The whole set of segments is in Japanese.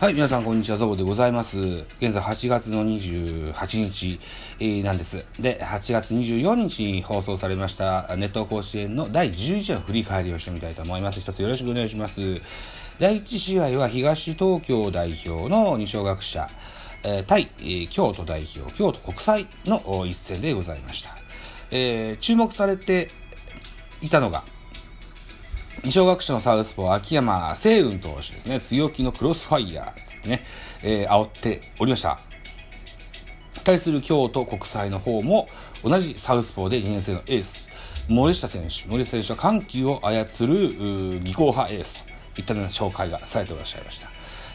はい、皆さん、こんにちは、ゾボでございます。現在8月の28日、えー、なんです。で、8月24日に放送されましたネット甲子園の第11話の振り返りをしてみたいと思います。一つよろしくお願いします。第1試合は東東京代表の二小学者、えー、対、えー、京都代表、京都国際の一戦でございました。えー、注目されていたのが、二小学者のサウスポー、秋山聖雲投手ですね。強気のクロスファイヤーつってね、えー、煽っておりました。対する京都国際の方も、同じサウスポーで2年生のエース、森下選手。森下選手は緩急を操る、技巧派エースといったような紹介がされていらっしゃいました。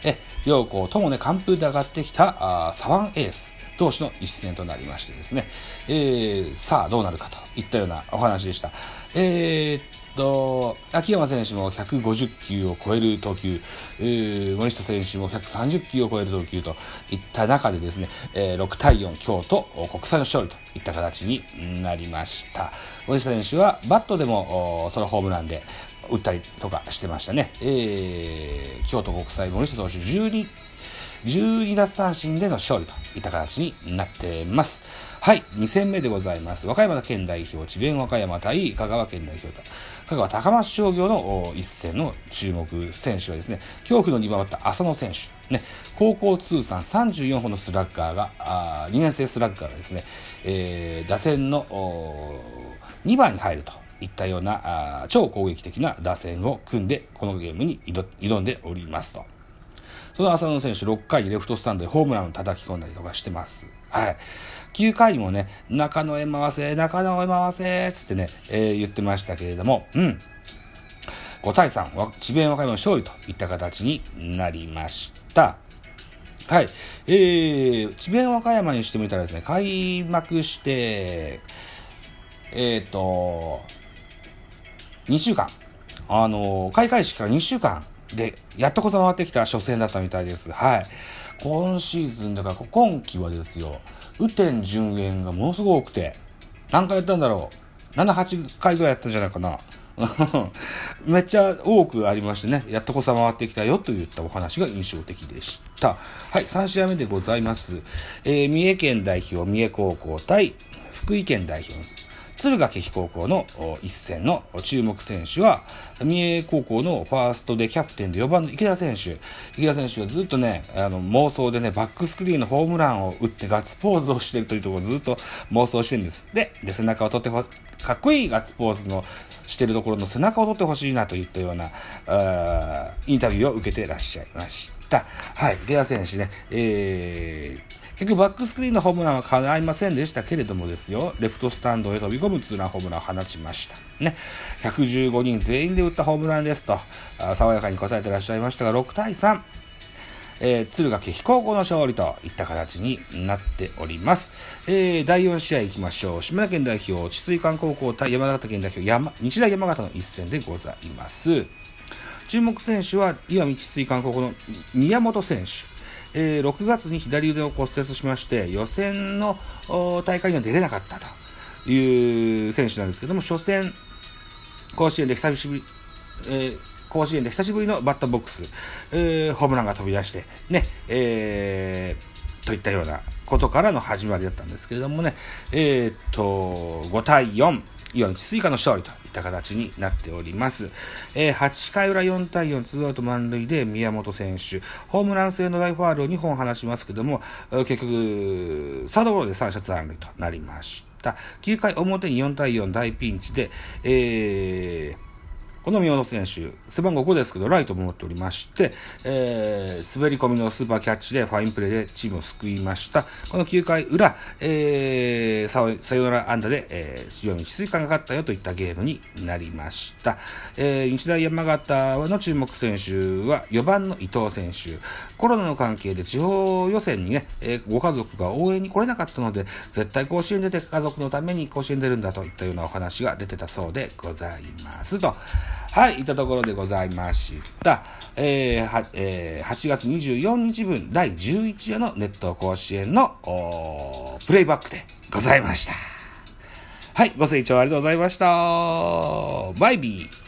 え、両校ともね、完封で上がってきた、あ左腕エース。同士の一戦となりましてですね、えー、さあどうなるかといったようなお話でした。えー、と、秋山選手も150球を超える投球、森下選手も130球を超える投球といった中でですね、えー、6対4京都国際の勝利といった形になりました。森下選手はバットでもソロホームランで打ったりとかしてましたね。えー、京都国際森下投手12 12奪三振での勝利といった形になってます。はい、2戦目でございます。和歌山県代表、智弁和歌山対香川県代表と、香川高松商業の一戦の注目選手はですね、恐怖の2番バッター浅野選手、ね、高校通算34本のスラッガーが、あ2年生スラッガーがですね、えー、打線の2番に入ると。いったようなあ超攻撃的な打線を組んでこのゲームに挑んでおりますと。その浅野選手6回レフトスタンドでホームランを叩き込んだりとかしてます。はい。9回もね、中野へ回せ、中野へ回せ、つってね、えー、言ってましたけれども、うん。5対3、智弁和歌山勝利といった形になりました。はい。えー、智弁和歌山にしてみたらですね、開幕して、えっ、ー、と、2週間。あの、開会式から2週間で、やっとこそ回ってきた初戦だったみたいです。はい。今シーズン、だから今季はですよ、雨天順延がものすごく多くて、何回やったんだろう ?7、8回ぐらいやったんじゃないかな。めっちゃ多くありましてね、やっとこさ回ってきたよといったお話が印象的でした。はい、3試合目でございます。えー、三重県代表、三重高校対福井県代表敦賀気比高校の一戦の注目選手は、三重高校のファーストでキャプテンで4番の池田選手。池田選手はずっとね、あの、妄想でね、バックスクリーンのホームランを打ってガッツポーズをしてるというところをずっと妄想してるんです。で、で、背中を取ってほ、かっこいいガッツポーズのしてるところの背中を取ってほしいなといったような、あインタビューを受けてらっしゃいました。はい、池田選手ね、えー、結局バックスクリーンのホームランは叶いませんでしたけれどもですよ、レフトスタンドへ飛び込むツーランホームランを放ちました。ね。115人全員で打ったホームランですと、爽やかに答えてらっしゃいましたが、6対3。えー、敦賀気比高校の勝利といった形になっております。えー、第4試合行きましょう。島根県代表、治水館高校対山形県代表、山、日大山形の一戦でございます。注目選手は、岩見治水館高校の宮本選手。えー、6月に左腕を骨折しまして、予選の大会には出れなかったという選手なんですけども、初戦、甲子園で久しぶり、えー、甲子園で久しぶりのバッターボックス、えー、ホームランが飛び出して、ね、えー、といったようなことからの始まりだったんですけれどもね、えー、っと、5対4、岩見追加の勝利といった形になっております。えー、8回裏4対4、ツーアウト満塁で宮本選手、ホームラン性の大ファールを2本放しますけども、結局、サードゴロで3者残塁となりました。9回表に4対4大ピンチで、えー、この宮野選手、背番号5ですけど、ライトも持っておりまして、えー、滑り込みのスーパーキャッチでファインプレーでチームを救いました。この9回裏、えー、さよなら安打で、えー、非常に治水感がかったよといったゲームになりました。えー、日大山形の注目選手は4番の伊藤選手。コロナの関係で地方予選にね、えー、ご家族が応援に来れなかったので、絶対甲子園出て家族のために甲子園出るんだといったようなお話が出てたそうでございますと。はい、いったところでございました。えー、は、えー、8月24日分第11夜のネット甲子園の、プレイバックでございました。はい、ご清聴ありがとうございました。バイビー。